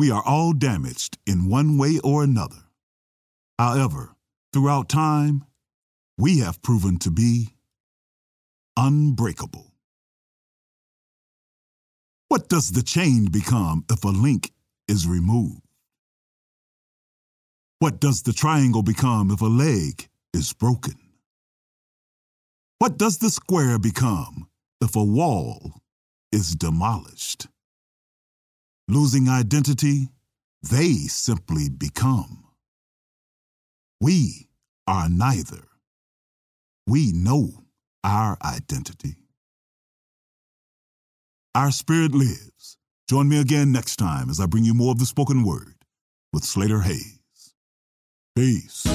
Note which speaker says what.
Speaker 1: We are all damaged in one way or another. However, throughout time, we have proven to be unbreakable. What does the chain become if a link is removed? What does the triangle become if a leg is broken? What does the square become if a wall is demolished? Losing identity, they simply become. We are neither. We know our identity. Our spirit lives. Join me again next time as I bring you more of the spoken word with Slater Hayes. Peace.